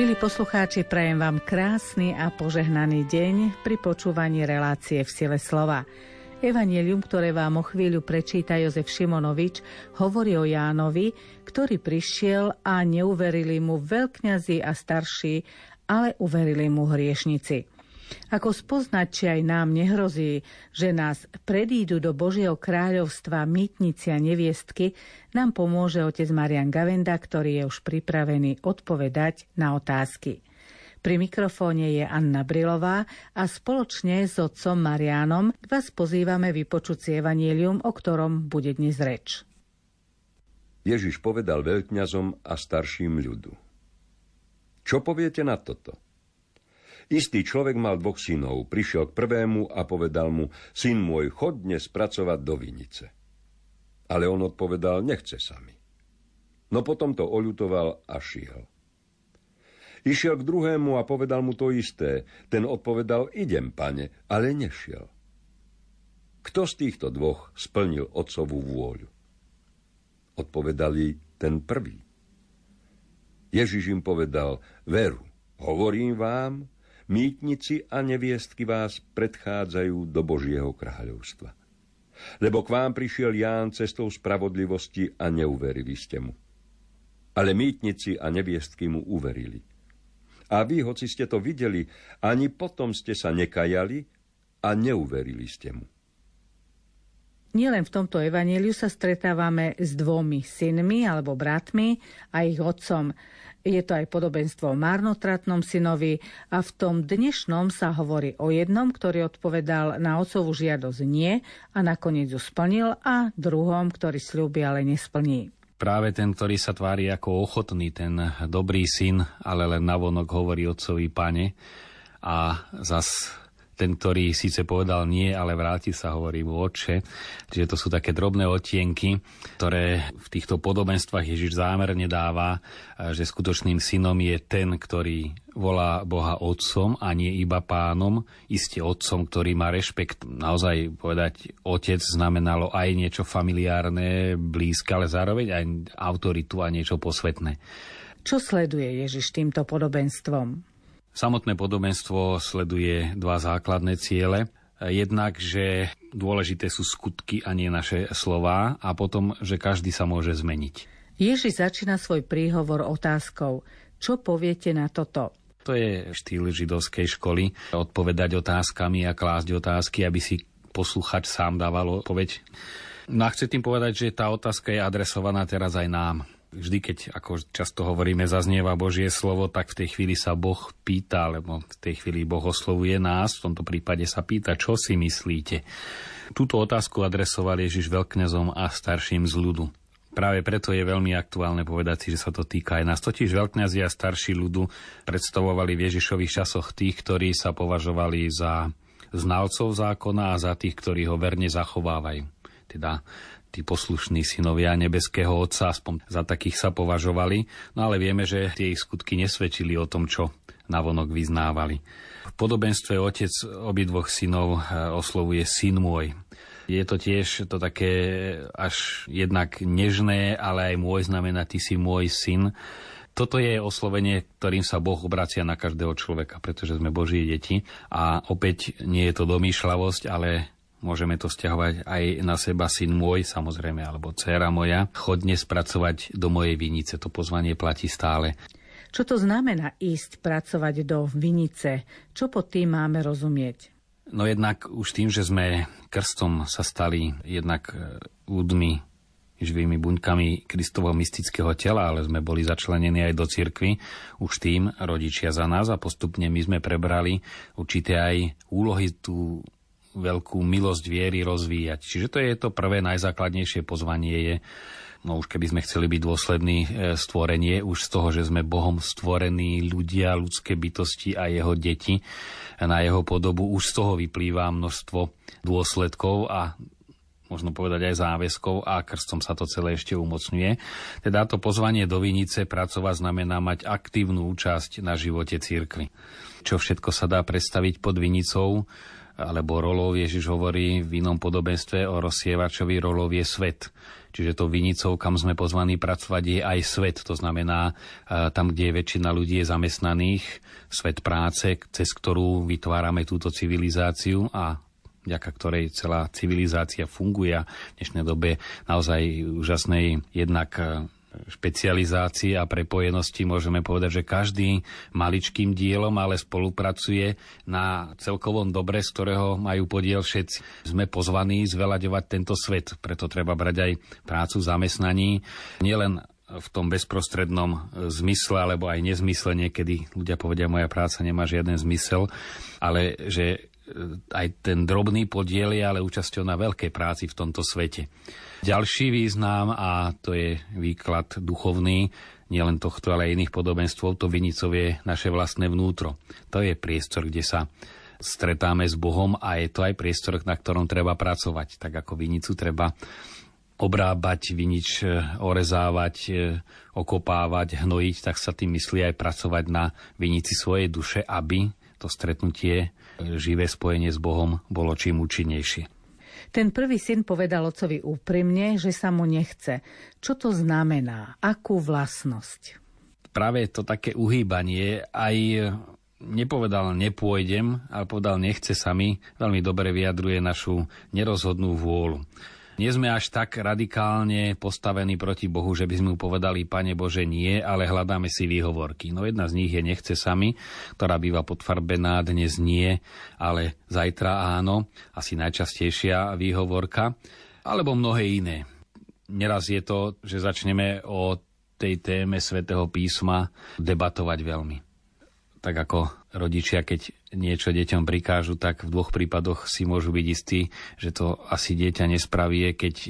Milí poslucháči, prajem vám krásny a požehnaný deň pri počúvaní relácie v sile slova. Evangelium, ktoré vám o chvíľu prečíta Jozef Šimonovič, hovorí o Jánovi, ktorý prišiel a neuverili mu veľkňazi a starší, ale uverili mu hriešnici. Ako spoznať, či aj nám nehrozí, že nás predídu do Božieho kráľovstva mýtnici a neviestky, nám pomôže otec Marian Gavenda, ktorý je už pripravený odpovedať na otázky. Pri mikrofóne je Anna Brilová a spoločne s otcom Marianom vás pozývame vypočuť si evanielium, o ktorom bude dnes reč. Ježiš povedal veľkňazom a starším ľudu. Čo poviete na toto? Istý človek mal dvoch synov, prišiel k prvému a povedal mu, syn môj, chod dnes pracovať do vinice. Ale on odpovedal, nechce sa mi. No potom to oľutoval a šiel. Išiel k druhému a povedal mu to isté. Ten odpovedal, idem, pane, ale nešiel. Kto z týchto dvoch splnil otcovú vôľu? Odpovedali ten prvý. Ježiš im povedal, veru, hovorím vám, Mýtnici a neviestky vás predchádzajú do Božieho kráľovstva. Lebo k vám prišiel Ján cestou spravodlivosti a neuverili ste mu. Ale mýtnici a neviestky mu uverili. A vy, hoci ste to videli, ani potom ste sa nekajali a neuverili ste mu. Nielen v tomto evaníliu sa stretávame s dvomi synmi alebo bratmi a ich otcom. Je to aj podobenstvo o marnotratnom synovi a v tom dnešnom sa hovorí o jednom, ktorý odpovedal na otcovú žiadosť nie a nakoniec ju splnil a druhom, ktorý slúbi, ale nesplní. Práve ten, ktorý sa tvári ako ochotný, ten dobrý syn, ale len navonok hovorí otcovi pane a zas ten, ktorý síce povedal nie, ale vráti sa, hovorí mu oče. Čiže to sú také drobné otienky, ktoré v týchto podobenstvách Ježiš zámerne dáva, že skutočným synom je ten, ktorý volá Boha otcom a nie iba pánom, iste otcom, ktorý má rešpekt. Naozaj povedať otec znamenalo aj niečo familiárne, blízke, ale zároveň aj autoritu a niečo posvetné. Čo sleduje Ježiš týmto podobenstvom? Samotné podobenstvo sleduje dva základné ciele. Jednak, že dôležité sú skutky a nie naše slová a potom, že každý sa môže zmeniť. Ježiš začína svoj príhovor otázkou. Čo poviete na toto? To je štýl židovskej školy. Odpovedať otázkami a klásť otázky, aby si posluchač sám dával odpoveď. No a chcem tým povedať, že tá otázka je adresovaná teraz aj nám vždy, keď, ako často hovoríme, zaznieva Božie slovo, tak v tej chvíli sa Boh pýta, lebo v tej chvíli Boh oslovuje nás, v tomto prípade sa pýta, čo si myslíte. Túto otázku adresoval Ježiš veľkňazom a starším z ľudu. Práve preto je veľmi aktuálne povedať si, že sa to týka aj nás. Totiž veľkňazi a starší ľudu predstavovali v Ježišových časoch tých, ktorí sa považovali za znalcov zákona a za tých, ktorí ho verne zachovávajú. Teda tí poslušní synovia nebeského Otca, aspoň za takých sa považovali, no ale vieme, že tie ich skutky nesvedčili o tom, čo navonok vyznávali. V podobenstve otec obidvoch synov eh, oslovuje syn môj. Je to tiež to také až jednak nežné, ale aj môj znamená, ty si môj syn. Toto je oslovenie, ktorým sa Boh obracia na každého človeka, pretože sme Boží deti. A opäť nie je to domýšľavosť, ale Môžeme to stiahovať aj na seba, syn môj, samozrejme, alebo dcera moja. Chodne spracovať do mojej vinice. To pozvanie platí stále. Čo to znamená ísť pracovať do vinice? Čo pod tým máme rozumieť? No jednak už tým, že sme krstom sa stali jednak e, ľuďmi, živými buňkami Kristovho mystického tela, ale sme boli začlenení aj do cirkvy, už tým rodičia za nás a postupne my sme prebrali určité aj úlohy tu veľkú milosť viery rozvíjať. Čiže to je to prvé najzákladnejšie pozvanie je, no už keby sme chceli byť dôslední e, stvorenie, už z toho, že sme Bohom stvorení ľudia, ľudské bytosti a jeho deti na jeho podobu, už z toho vyplýva množstvo dôsledkov a možno povedať aj záväzkov a krstom sa to celé ešte umocňuje. Teda to pozvanie do Vinice pracovať znamená mať aktívnu účasť na živote církvy. Čo všetko sa dá predstaviť pod Vinicou, alebo rolov Ježiš hovorí v inom podobenstve o rozsievačovi rolov je svet. Čiže to vinicou, kam sme pozvaní pracovať, je aj svet. To znamená, tam, kde je väčšina ľudí je zamestnaných, svet práce, cez ktorú vytvárame túto civilizáciu a vďaka ktorej celá civilizácia funguje v dnešnej dobe naozaj úžasnej jednak špecializácie a prepojenosti môžeme povedať, že každý maličkým dielom ale spolupracuje na celkovom dobre, z ktorého majú podiel všetci. Sme pozvaní zveľaďovať tento svet, preto treba brať aj prácu zamestnaní, nielen v tom bezprostrednom zmysle alebo aj nezmysle niekedy ľudia povedia, moja práca nemá žiaden zmysel, ale že aj ten drobný podiel je ale účasťou na veľkej práci v tomto svete. Ďalší význam, a to je výklad duchovný, nielen tohto, ale aj iných podobenstv, to vinicov je naše vlastné vnútro. To je priestor, kde sa stretáme s Bohom a je to aj priestor, na ktorom treba pracovať. Tak ako vinicu treba obrábať, vinič e, orezávať, e, okopávať, hnojiť, tak sa tým myslí aj pracovať na vinici svojej duše, aby to stretnutie, e, živé spojenie s Bohom bolo čím účinnejšie. Ten prvý syn povedal otcovi úprimne, že sa mu nechce. Čo to znamená? Akú vlastnosť? Práve to také uhýbanie aj nepovedal nepôjdem, ale povedal nechce sa mi, veľmi dobre vyjadruje našu nerozhodnú vôľu nie sme až tak radikálne postavení proti Bohu, že by sme mu povedali, Pane Bože, nie, ale hľadáme si výhovorky. No jedna z nich je nechce sami, ktorá býva podfarbená, dnes nie, ale zajtra áno, asi najčastejšia výhovorka, alebo mnohé iné. Neraz je to, že začneme o tej téme svätého písma debatovať veľmi. Tak ako rodičia, keď niečo deťom prikážu, tak v dvoch prípadoch si môžu byť istí, že to asi dieťa nespraví, keď e,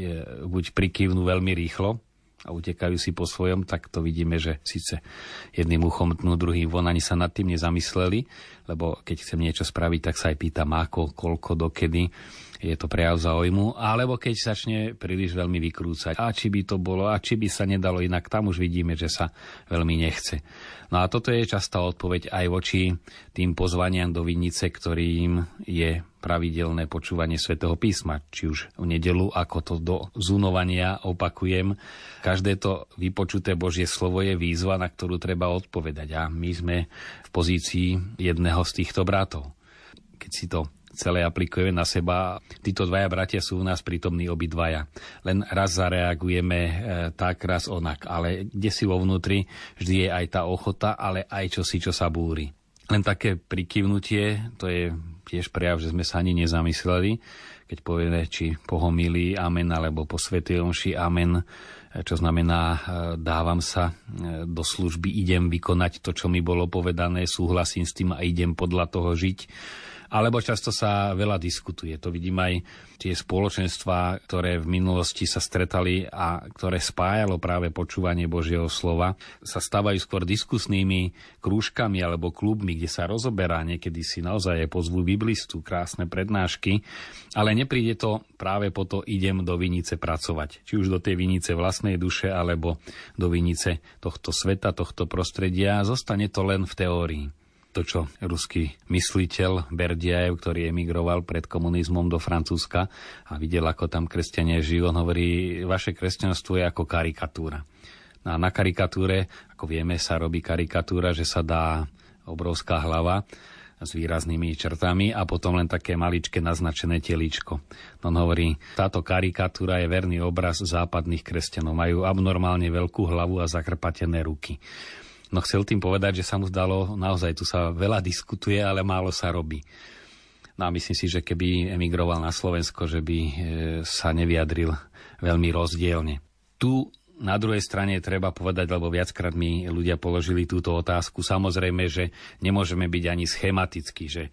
buď prikývnú veľmi rýchlo a utekajú si po svojom, tak to vidíme, že síce jedným uchom tnú, druhým von, ani sa nad tým nezamysleli, lebo keď chcem niečo spraviť, tak sa aj pýtam ako, koľko, dokedy je to prejav záujmu, alebo keď začne príliš veľmi vykrúcať. A či by to bolo, a či by sa nedalo inak, tam už vidíme, že sa veľmi nechce. No a toto je častá odpoveď aj voči tým pozvaniam do Vinice, ktorým je pravidelné počúvanie svätého písma, či už v nedelu, ako to do zunovania opakujem. Každé to vypočuté Božie slovo je výzva, na ktorú treba odpovedať a my sme v pozícii jedného z týchto bratov. Keď si to celé aplikujeme na seba. Títo dvaja bratia sú u nás prítomní obidvaja. Len raz zareagujeme e, tak, raz onak. Ale kde si vo vnútri vždy je aj tá ochota, ale aj čosi, čo sa búri. Len také prikývnutie, to je tiež prejav, že sme sa ani nezamysleli, keď povieme, či pohomili amen, alebo po Svetej amen, e, čo znamená, e, dávam sa do služby, idem vykonať to, čo mi bolo povedané, súhlasím s tým a idem podľa toho žiť alebo často sa veľa diskutuje. To vidím aj tie spoločenstva, ktoré v minulosti sa stretali a ktoré spájalo práve počúvanie Božieho slova, sa stávajú skôr diskusnými krúžkami alebo klubmi, kde sa rozoberá, niekedy si naozaj pozvú biblistu, krásne prednášky, ale nepríde to práve po to idem do vinice pracovať. Či už do tej vinice vlastnej duše, alebo do vinice tohto sveta, tohto prostredia. Zostane to len v teórii to, čo ruský mysliteľ Berdiajev, ktorý emigroval pred komunizmom do Francúzska a videl, ako tam kresťania žijú, on hovorí, vaše kresťanstvo je ako karikatúra. No a na karikatúre, ako vieme, sa robí karikatúra, že sa dá obrovská hlava s výraznými črtami a potom len také maličké naznačené teličko. On hovorí, táto karikatúra je verný obraz západných kresťanov. Majú abnormálne veľkú hlavu a zakrpatené ruky. No chcel tým povedať, že sa mu zdalo, naozaj tu sa veľa diskutuje, ale málo sa robí. No a myslím si, že keby emigroval na Slovensko, že by e, sa nevyjadril veľmi rozdielne. Tu na druhej strane treba povedať, lebo viackrát mi ľudia položili túto otázku, samozrejme, že nemôžeme byť ani schematicky, že e,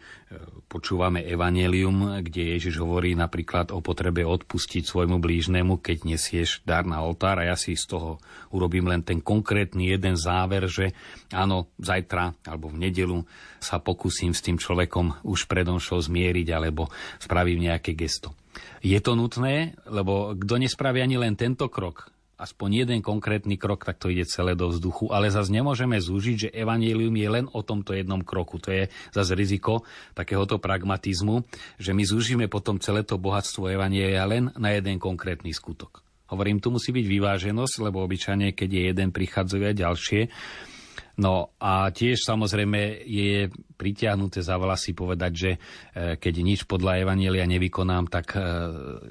počúvame evanelium, kde Ježiš hovorí napríklad o potrebe odpustiť svojmu blížnemu, keď nesieš dar na oltár a ja si z toho urobím len ten konkrétny jeden záver, že áno, zajtra alebo v nedelu sa pokúsim s tým človekom už predomšou zmieriť alebo spravím nejaké gesto. Je to nutné, lebo kto nespraví ani len tento krok, aspoň jeden konkrétny krok, tak to ide celé do vzduchu. Ale zase nemôžeme zúžiť, že evanílium je len o tomto jednom kroku. To je zase riziko takéhoto pragmatizmu, že my zúžime potom celé to bohatstvo evanielia len na jeden konkrétny skutok. Hovorím, tu musí byť vyváženosť, lebo obyčajne, keď je jeden, prichádzajú aj ďalšie. No a tiež samozrejme je pritiahnuté za vlasy povedať, že e, keď nič podľa Evanielia nevykonám, tak e,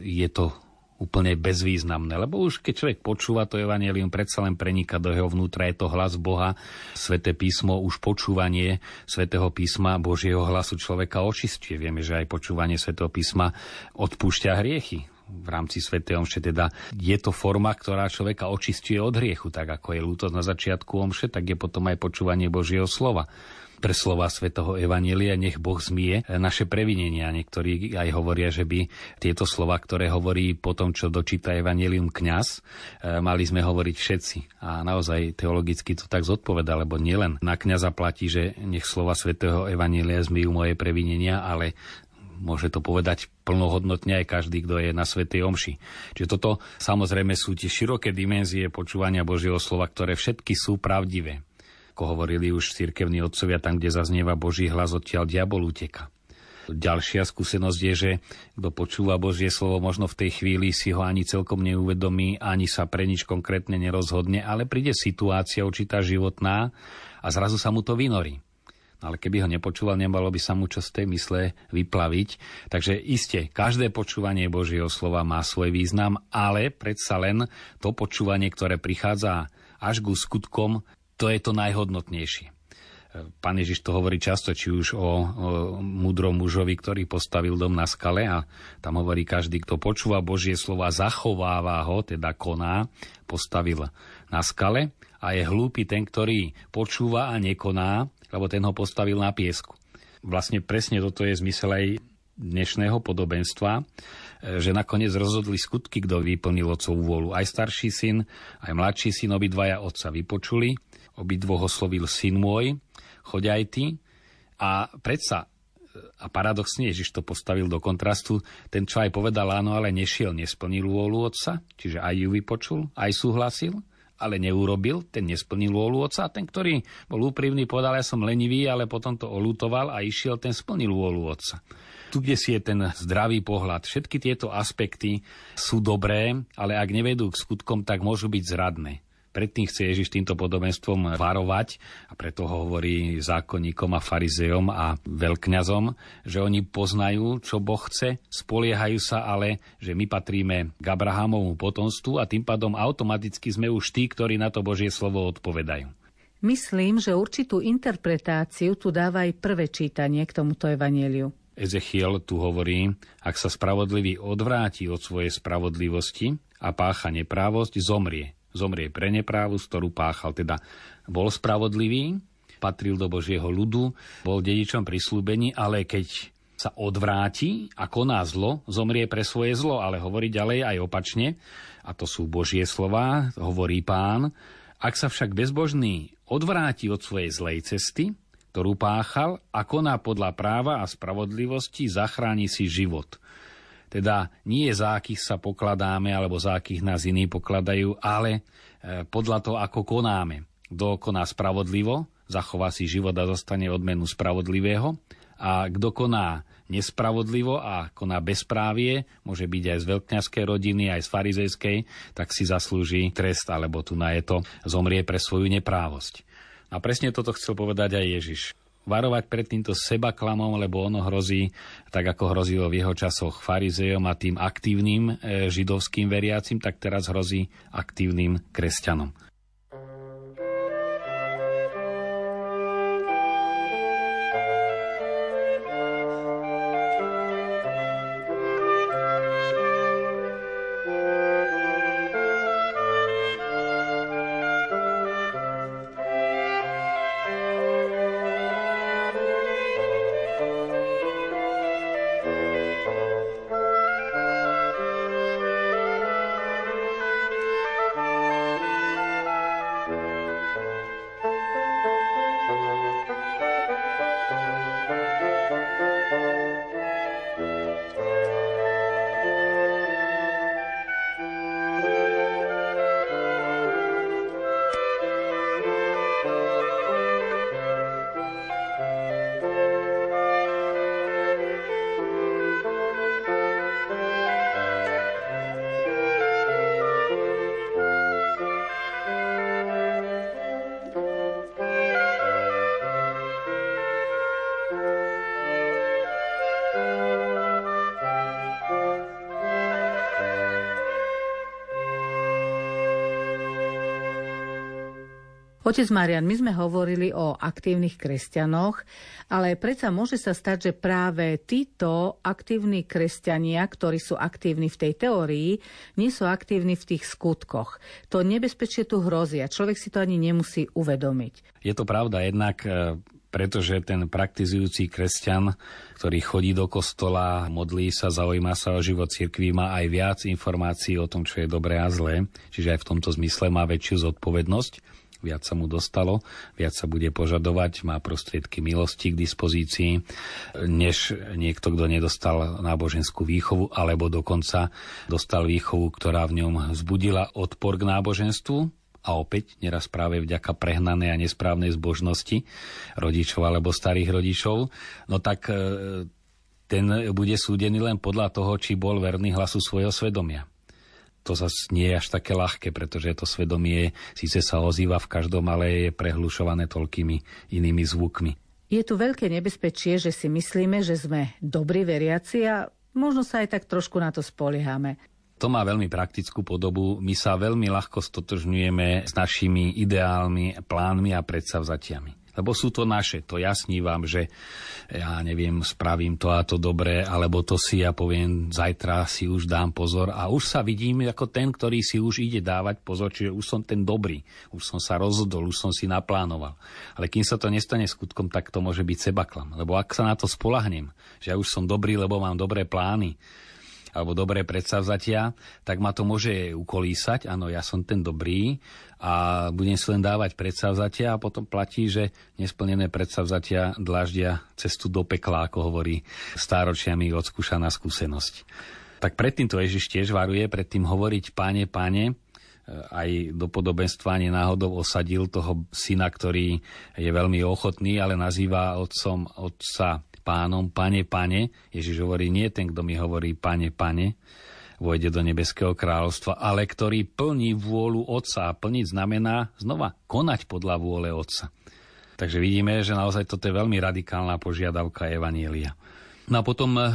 je to úplne bezvýznamné. Lebo už keď človek počúva to evanelium, predsa len prenika do jeho vnútra, je to hlas Boha, Sveté písmo, už počúvanie Svetého písma, Božieho hlasu človeka očistuje. Vieme, že aj počúvanie Svetého písma odpúšťa hriechy v rámci Svetej Omše. Teda je to forma, ktorá človeka očistuje od hriechu, tak ako je lútosť na začiatku Omše, tak je potom aj počúvanie Božieho slova pre slova svätého Evanielia, nech Boh zmie naše previnenia. Niektorí aj hovoria, že by tieto slova, ktoré hovorí po tom, čo dočíta Evanielium kňaz, e, mali sme hovoriť všetci. A naozaj teologicky to tak zodpoveda, lebo nielen na kňaza platí, že nech slova svätého Evanielia zmijú moje previnenia, ale môže to povedať plnohodnotne aj každý, kto je na Svetej Omši. Čiže toto samozrejme sú tie široké dimenzie počúvania Božieho slova, ktoré všetky sú pravdivé. Ako hovorili už cirkevní otcovia, tam, kde zaznieva Boží hlas, odtiaľ diabol uteka. Ďalšia skúsenosť je, že kto počúva Božie slovo, možno v tej chvíli si ho ani celkom neuvedomí, ani sa pre nič konkrétne nerozhodne, ale príde situácia určitá životná a zrazu sa mu to vynorí ale keby ho nepočúval, nemalo by sa mu čo z tej mysle vyplaviť. Takže iste, každé počúvanie Božieho slova má svoj význam, ale predsa len to počúvanie, ktoré prichádza až ku skutkom, to je to najhodnotnejšie. Pán Ježiš to hovorí často, či už o, o múdrom mužovi, ktorý postavil dom na skale a tam hovorí každý, kto počúva Božie slova, zachováva ho, teda koná, postavil na skale a je hlúpy ten, ktorý počúva a nekoná, lebo ten ho postavil na piesku. Vlastne presne toto je zmysel aj dnešného podobenstva, e, že nakoniec rozhodli skutky, kto vyplnil otcovú vôľu. Aj starší syn, aj mladší syn, obidvaja otca vypočuli, obidvoch oslovil syn môj, choď aj ty. A predsa, a paradoxne Ježiš to postavil do kontrastu, ten čo aj povedal áno, ale nešiel, nesplnil vôľu otca, čiže aj ju vypočul, aj súhlasil, ale neurobil, ten nesplnil vôľu otca. A ten, ktorý bol úprimný, povedal, ja som lenivý, ale potom to olútoval a išiel, ten splnil vôľu otca. Tu, kde si je ten zdravý pohľad, všetky tieto aspekty sú dobré, ale ak nevedú k skutkom, tak môžu byť zradné. Predtým chce Ježiš týmto podobenstvom varovať a preto ho hovorí zákonníkom a farizeom a veľkňazom, že oni poznajú, čo Boh chce, spoliehajú sa ale, že my patríme k Abrahamovmu potomstvu a tým pádom automaticky sme už tí, ktorí na to Božie slovo odpovedajú. Myslím, že určitú interpretáciu tu dáva aj prvé čítanie k tomuto evaneliu. Ezechiel tu hovorí, ak sa spravodlivý odvráti od svojej spravodlivosti a pácha neprávosť, zomrie zomrie pre neprávu, z ktorú páchal. Teda bol spravodlivý, patril do Božieho ľudu, bol dedičom prislúbení, ale keď sa odvráti a koná zlo, zomrie pre svoje zlo, ale hovorí ďalej aj opačne, a to sú Božie slova, hovorí pán, ak sa však bezbožný odvráti od svojej zlej cesty, ktorú páchal a koná podľa práva a spravodlivosti, zachráni si život. Teda nie za akých sa pokladáme, alebo za akých nás iní pokladajú, ale e, podľa toho, ako konáme. Kto koná spravodlivo, zachová si život a zostane odmenu spravodlivého. A kto koná nespravodlivo a koná bezprávie, môže byť aj z veľkňaskej rodiny, aj z farizejskej, tak si zaslúži trest, alebo tu na je to zomrie pre svoju neprávosť. A presne toto chcel povedať aj Ježiš varovať pred týmto sebaklamom, lebo ono hrozí, tak ako hrozilo v jeho časoch farizejom a tým aktívnym e, židovským veriacim, tak teraz hrozí aktívnym kresťanom. Otec Marian, my sme hovorili o aktívnych kresťanoch, ale predsa môže sa stať, že práve títo aktívni kresťania, ktorí sú aktívni v tej teórii, nie sú aktívni v tých skutkoch. To nebezpečie tu hrozí a človek si to ani nemusí uvedomiť. Je to pravda, jednak e, pretože ten praktizujúci kresťan, ktorý chodí do kostola, modlí sa, zaujíma sa o život cirkvi, má aj viac informácií o tom, čo je dobré a zlé, čiže aj v tomto zmysle má väčšiu zodpovednosť viac sa mu dostalo, viac sa bude požadovať, má prostriedky milosti k dispozícii, než niekto, kto nedostal náboženskú výchovu, alebo dokonca dostal výchovu, ktorá v ňom vzbudila odpor k náboženstvu, a opäť neraz práve vďaka prehnanej a nesprávnej zbožnosti rodičov alebo starých rodičov, no tak e, ten bude súdený len podľa toho, či bol verný hlasu svojho svedomia to zase nie je až také ľahké, pretože to svedomie síce sa ozýva v každom, ale je prehlušované toľkými inými zvukmi. Je tu veľké nebezpečie, že si myslíme, že sme dobrí veriaci a možno sa aj tak trošku na to spoliehame. To má veľmi praktickú podobu. My sa veľmi ľahko stotožňujeme s našimi ideálmi, plánmi a predsavzatiami lebo sú to naše. To ja snívam, že ja neviem, spravím to a to dobré, alebo to si ja poviem, zajtra si už dám pozor a už sa vidím ako ten, ktorý si už ide dávať pozor, čiže už som ten dobrý, už som sa rozhodol, už som si naplánoval. Ale kým sa to nestane skutkom, tak to môže byť sebaklam. Lebo ak sa na to spolahnem, že ja už som dobrý, lebo mám dobré plány, alebo dobré predsavzatia, tak ma to môže ukolísať. Áno, ja som ten dobrý a budem si len dávať predsavzatia a potom platí, že nesplnené predsavzatia dlaždia cestu do pekla, ako hovorí stáročiami odskúšaná skúsenosť. Tak predtým to Ježiš tiež varuje, predtým hovoriť páne, páne, aj do podobenstva náhodou osadil toho syna, ktorý je veľmi ochotný, ale nazýva otcom otca pánom, pane, pane. Ježiš hovorí, nie ten, kto mi hovorí, pane, pane, vojde do nebeského kráľovstva, ale ktorý plní vôľu Otca. A plniť znamená znova konať podľa vôle Otca. Takže vidíme, že naozaj toto je veľmi radikálna požiadavka Evanielia. No a potom, e,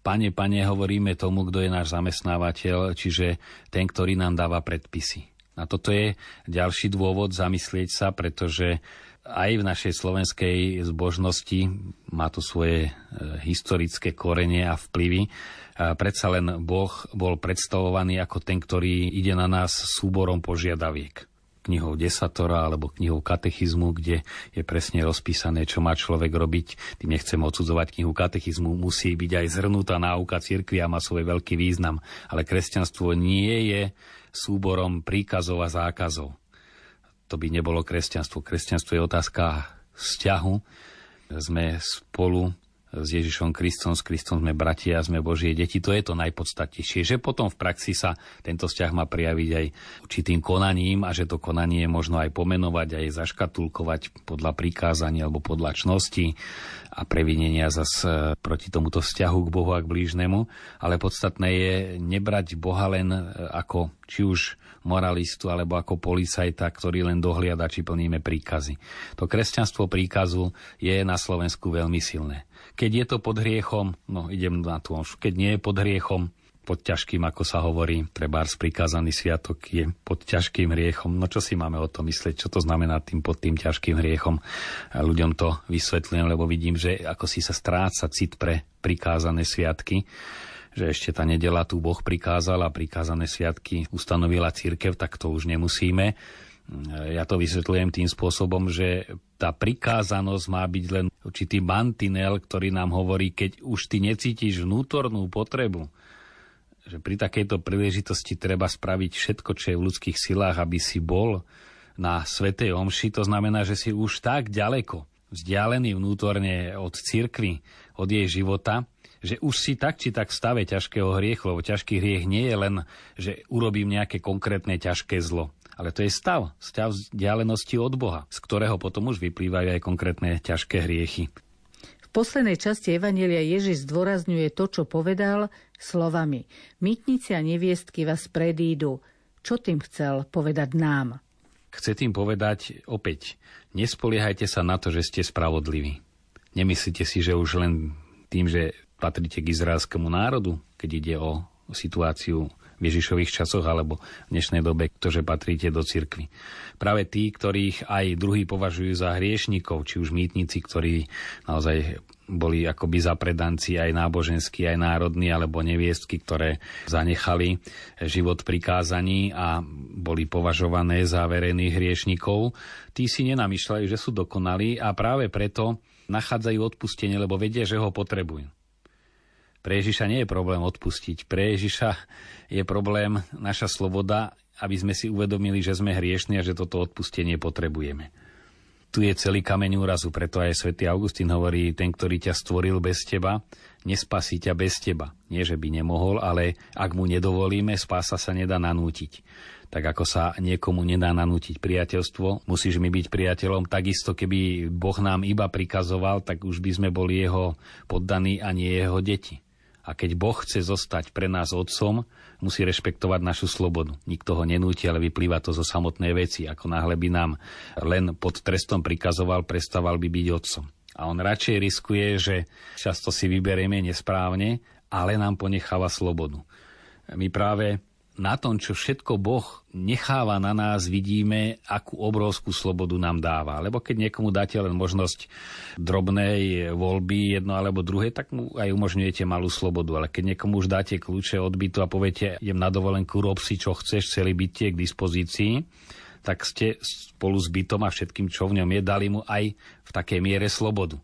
pane, pane, hovoríme tomu, kto je náš zamestnávateľ, čiže ten, ktorý nám dáva predpisy. A toto je ďalší dôvod zamyslieť sa, pretože aj v našej slovenskej zbožnosti má to svoje e, historické korene a vplyvy. Predsa len Boh bol predstavovaný ako ten, ktorý ide na nás súborom požiadaviek knihou desatora alebo knihou katechizmu, kde je presne rozpísané, čo má človek robiť. Tým nechcem odsudzovať knihu katechizmu, musí byť aj zhrnutá náuka cirkvi a má svoj veľký význam. Ale kresťanstvo nie je súborom príkazov a zákazov to by nebolo kresťanstvo. Kresťanstvo je otázka vzťahu. Sme spolu s Ježišom Kristom, s Kristom sme bratia, sme Božie deti. To je to najpodstatnejšie, že potom v praxi sa tento vzťah má prijaviť aj určitým konaním a že to konanie možno aj pomenovať, aj zaškatulkovať podľa prikázania alebo podľa čnosti a previnenia zas e, proti tomuto vzťahu k Bohu a k blížnemu. Ale podstatné je nebrať Boha len e, ako či už moralistu alebo ako policajta, ktorý len dohliada, či plníme príkazy. To kresťanstvo príkazu je na Slovensku veľmi silné. Keď je to pod hriechom, no idem na to, keď nie je pod hriechom, pod ťažkým, ako sa hovorí, trebárs prikázaný sviatok je pod ťažkým hriechom. No čo si máme o tom myslieť, čo to znamená tým pod tým ťažkým hriechom? A ľuďom to vysvetľujem, lebo vidím, že ako si sa stráca cit pre prikázané sviatky že ešte tá nedela tu Boh prikázal a prikázané sviatky ustanovila církev, tak to už nemusíme. Ja to vysvetľujem tým spôsobom, že tá prikázanosť má byť len určitý mantinel, ktorý nám hovorí, keď už ty necítiš vnútornú potrebu, že pri takejto príležitosti treba spraviť všetko, čo je v ľudských silách, aby si bol na Svetej Omši. To znamená, že si už tak ďaleko vzdialený vnútorne od cirkvy, od jej života, že už si tak či tak v stave ťažkého hriechu, lebo ťažký hriech nie je len, že urobím nejaké konkrétne ťažké zlo, ale to je stav, stav vzdialenosti od Boha, z ktorého potom už vyplývajú aj konkrétne ťažké hriechy. V poslednej časti Evanielia Ježiš zdôrazňuje to, čo povedal slovami Mytnici a neviestky vás predídu. Čo tým chcel povedať nám? Chce tým povedať opäť, nespoliehajte sa na to, že ste spravodliví. Nemyslíte si, že už len tým, že patríte k izraelskému národu, keď ide o situáciu Ježišových časoch alebo v dnešnej dobe, ktože patríte do cirkvy. Práve tí, ktorých aj druhí považujú za hriešnikov, či už mýtnici, ktorí naozaj boli akoby zapredanci aj náboženskí, aj národní, alebo neviestky, ktoré zanechali život prikázaní a boli považované za verejných hriešnikov. Tí si nenamýšľajú, že sú dokonalí a práve preto nachádzajú odpustenie, lebo vedia, že ho potrebujú. Pre Ježiša nie je problém odpustiť. Pre Ježiša je problém naša sloboda, aby sme si uvedomili, že sme hriešni a že toto odpustenie potrebujeme. Tu je celý kameň úrazu, preto aj svätý Augustín hovorí, ten, ktorý ťa stvoril bez teba, nespasí ťa bez teba. Nie, že by nemohol, ale ak mu nedovolíme, spása sa nedá nanútiť. Tak ako sa niekomu nedá nanútiť priateľstvo, musíš mi byť priateľom, takisto keby Boh nám iba prikazoval, tak už by sme boli jeho poddaní a nie jeho deti. A keď Boh chce zostať pre nás otcom, musí rešpektovať našu slobodu. Nikto ho nenúti, ale vyplýva to zo samotnej veci. Ako náhle by nám len pod trestom prikazoval, prestával by byť otcom. A on radšej riskuje, že často si vyberieme nesprávne, ale nám ponecháva slobodu. My práve na tom, čo všetko Boh necháva na nás, vidíme, akú obrovskú slobodu nám dáva. Lebo keď niekomu dáte len možnosť drobnej voľby, jedno alebo druhé, tak mu aj umožňujete malú slobodu. Ale keď niekomu už dáte kľúče od bytu a poviete, idem na dovolenku, rob si, čo chceš, celý byt je k dispozícii, tak ste spolu s bytom a všetkým, čo v ňom je, dali mu aj v takej miere slobodu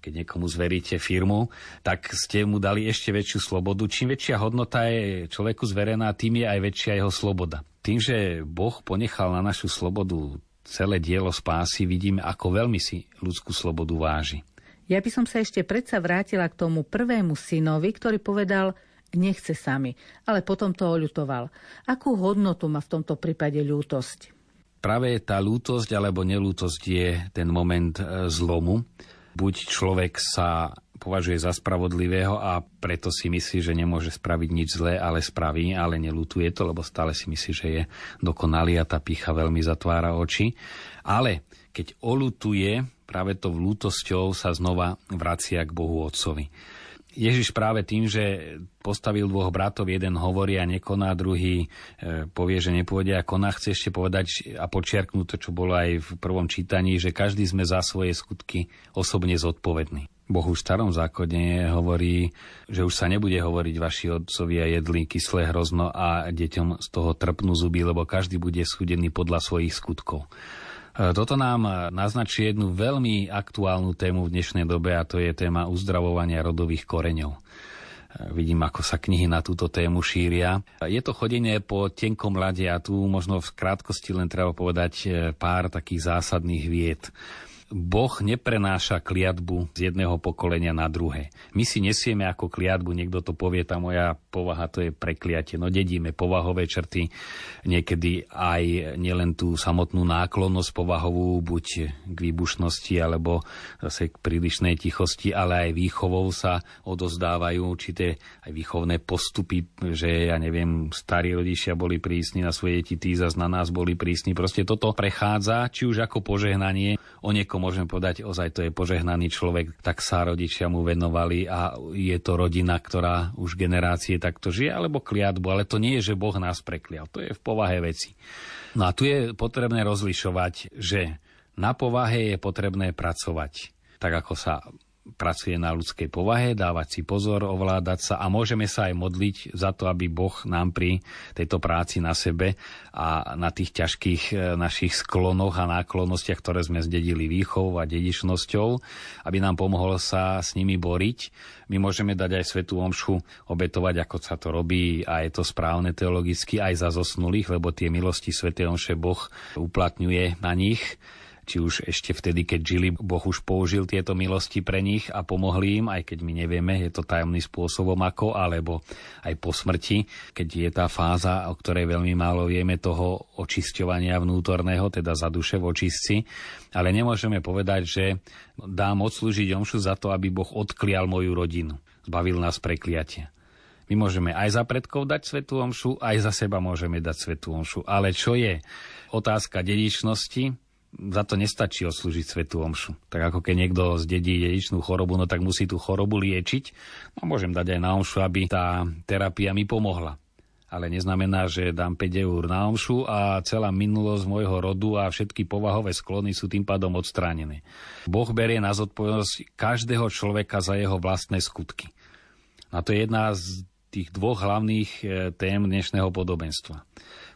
keď niekomu zveríte firmu, tak ste mu dali ešte väčšiu slobodu. Čím väčšia hodnota je človeku zverená, tým je aj väčšia jeho sloboda. Tým, že Boh ponechal na našu slobodu celé dielo spásy, vidíme, ako veľmi si ľudskú slobodu váži. Ja by som sa ešte predsa vrátila k tomu prvému synovi, ktorý povedal, nechce sami, ale potom to oľutoval. Akú hodnotu má v tomto prípade ľútosť? Práve tá lútosť alebo nelútosť je ten moment e, zlomu, buď človek sa považuje za spravodlivého a preto si myslí, že nemôže spraviť nič zlé, ale spraví, ale nelutuje to, lebo stále si myslí, že je dokonalý a tá pícha veľmi zatvára oči. Ale keď olutuje, práve to vlútosťou sa znova vracia k Bohu Otcovi. Ježiš práve tým, že postavil dvoch bratov, jeden hovorí a nekoná, druhý e, povie, že nepôjde a koná, chce ešte povedať a počiarknúť to, čo bolo aj v prvom čítaní, že každý sme za svoje skutky osobne zodpovední. Boh už v starom zákone hovorí, že už sa nebude hovoriť vaši otcovia jedli kyslé hrozno a deťom z toho trpnú zuby, lebo každý bude súdený podľa svojich skutkov. E, toto nám naznačí jednu veľmi aktuálnu tému v dnešnej dobe a to je téma uzdravovania rodových koreňov. E, vidím, ako sa knihy na túto tému šíria. Je to chodenie po tenkom ľade a tu možno v krátkosti len treba povedať e, pár takých zásadných vied. Boh neprenáša kliatbu z jedného pokolenia na druhé. My si nesieme ako kliatbu, niekto to povie, tá moja povaha to je prekliatie. No dedíme povahové črty, niekedy aj nielen tú samotnú náklonnosť povahovú, buď k výbušnosti alebo zase k prílišnej tichosti, ale aj výchovou sa odozdávajú určité aj výchovné postupy, že ja neviem, starí rodičia boli prísni na svoje deti, tí zase na nás boli prísni. Proste toto prechádza, či už ako požehnanie, o niekom ako môžeme povedať, ozaj to je požehnaný človek, tak sa rodičia mu venovali a je to rodina, ktorá už generácie takto žije, alebo kliatbu, ale to nie je, že Boh nás preklial, to je v povahe veci. No a tu je potrebné rozlišovať, že na povahe je potrebné pracovať, tak ako sa pracuje na ľudskej povahe, dávať si pozor, ovládať sa a môžeme sa aj modliť za to, aby Boh nám pri tejto práci na sebe a na tých ťažkých e, našich sklonoch a náklonnostiach, ktoré sme zdedili výchovou a dedičnosťou, aby nám pomohol sa s nimi boriť. My môžeme dať aj svetú omšu, obetovať, ako sa to robí a je to správne teologicky aj za zosnulých, lebo tie milosti svetej omše Boh uplatňuje na nich či už ešte vtedy, keď žili, Boh už použil tieto milosti pre nich a pomohli im, aj keď my nevieme, je to tajomný spôsobom ako, alebo aj po smrti, keď je tá fáza, o ktorej veľmi málo vieme, toho očisťovania vnútorného, teda za duše v očistci. Ale nemôžeme povedať, že dám odslúžiť omšu za to, aby Boh odklial moju rodinu. Zbavil nás prekliatia. My môžeme aj za predkov dať svetú omšu, aj za seba môžeme dať svetú omšu. Ale čo je otázka dedičnosti, za to nestačí odslúžiť svetú omšu. Tak ako keď niekto zdedí dedičnú chorobu, no tak musí tú chorobu liečiť. No môžem dať aj na omšu, aby tá terapia mi pomohla. Ale neznamená, že dám 5 eur na omšu a celá minulosť môjho rodu a všetky povahové sklony sú tým pádom odstránené. Boh berie na zodpovednosť každého človeka za jeho vlastné skutky. A to je jedna z tých dvoch hlavných e, tém dnešného podobenstva.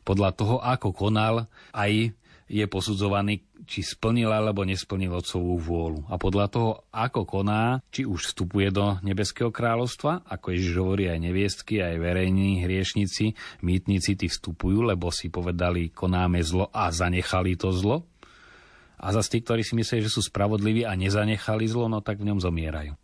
Podľa toho, ako konal, aj je posudzovaný, či splnil alebo nesplnil otcovú vôľu. A podľa toho, ako koná, či už vstupuje do nebeského kráľovstva, ako Ježiš hovorí aj neviestky, aj verejní hriešnici, mýtnici, tí vstupujú, lebo si povedali, konáme zlo a zanechali to zlo. A zase tí, ktorí si mysleli, že sú spravodliví a nezanechali zlo, no tak v ňom zomierajú.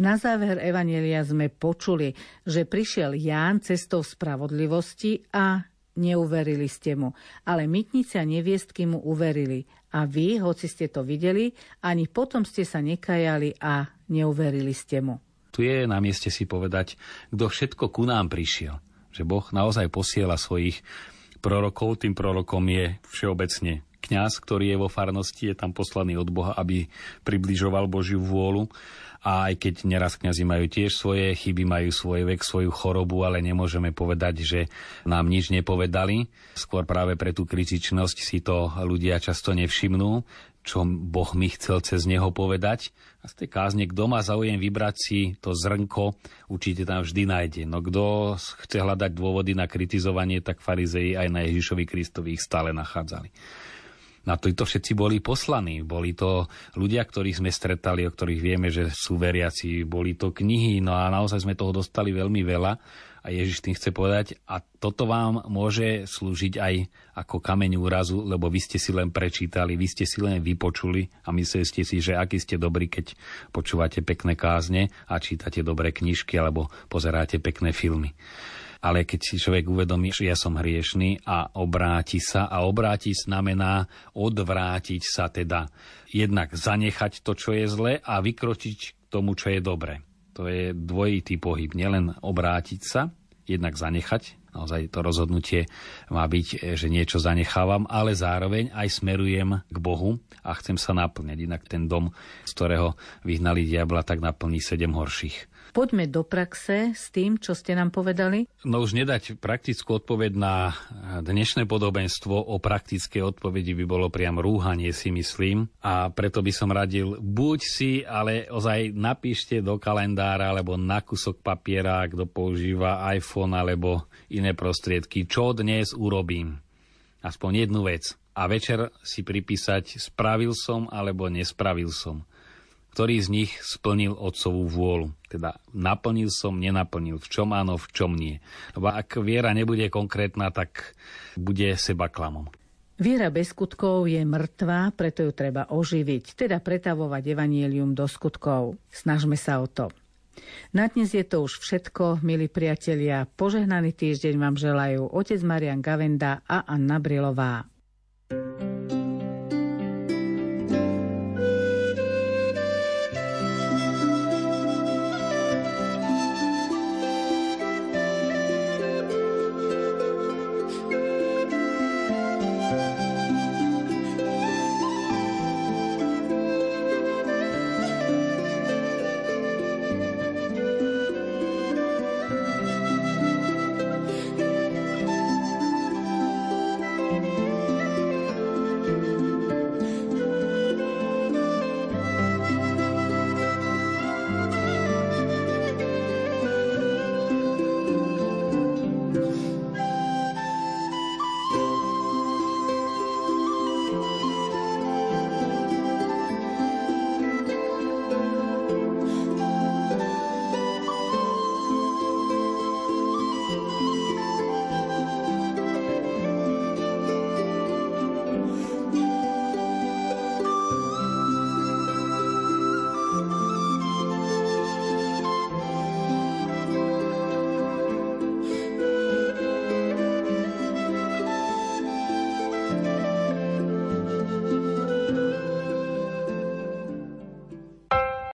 Na záver Evanielia sme počuli, že prišiel Ján cestou spravodlivosti a neuverili ste mu, ale mytnice a neviestky mu uverili. A vy, hoci ste to videli, ani potom ste sa nekajali a neuverili ste mu. Tu je na mieste si povedať, kto všetko ku nám prišiel. Že Boh naozaj posiela svojich prorokov, tým prorokom je všeobecne kňaz, ktorý je vo farnosti, je tam poslaný od Boha, aby približoval Božiu vôľu a aj keď neraz kňazi majú tiež svoje chyby, majú svoj vek, svoju chorobu, ale nemôžeme povedať, že nám nič nepovedali. Skôr práve pre tú kritičnosť si to ľudia často nevšimnú, čo Boh mi chcel cez neho povedať. A z tej kázne, kto má záujem vybrať si to zrnko, určite tam vždy nájde. No kto chce hľadať dôvody na kritizovanie, tak farizei aj na Ježišovi Kristovi ich stále nachádzali. Na to všetci boli poslaní. Boli to ľudia, ktorých sme stretali, o ktorých vieme, že sú veriaci. Boli to knihy, no a naozaj sme toho dostali veľmi veľa. A Ježiš tým chce povedať, a toto vám môže slúžiť aj ako kameň úrazu, lebo vy ste si len prečítali, vy ste si len vypočuli a mysleli ste si, že aký ste dobrí, keď počúvate pekné kázne a čítate dobré knižky alebo pozeráte pekné filmy ale keď si človek uvedomí, že ja som hriešný a obráti sa, a obráti znamená odvrátiť sa teda jednak zanechať to, čo je zlé a vykročiť k tomu, čo je dobre. To je dvojitý pohyb, nielen obrátiť sa, jednak zanechať, naozaj to rozhodnutie má byť, že niečo zanechávam, ale zároveň aj smerujem k Bohu a chcem sa naplňať. Inak ten dom, z ktorého vyhnali diabla, tak naplní sedem horších. Poďme do praxe s tým, čo ste nám povedali. No už nedať praktickú odpoveď na dnešné podobenstvo o praktické odpovedi by bolo priam rúhanie, si myslím. A preto by som radil, buď si, ale ozaj napíšte do kalendára alebo na kusok papiera, kto používa iPhone alebo iné prostriedky, čo dnes urobím. Aspoň jednu vec. A večer si pripísať, spravil som alebo nespravil som ktorý z nich splnil otcovú vôľu. Teda naplnil som, nenaplnil, v čom áno, v čom nie. Lebo ak viera nebude konkrétna, tak bude seba klamom. Viera bez skutkov je mŕtva, preto ju treba oživiť, teda pretavovať evanielium do skutkov. Snažme sa o to. Na dnes je to už všetko, milí priatelia. Požehnaný týždeň vám želajú otec Marian Gavenda a Anna Brilová.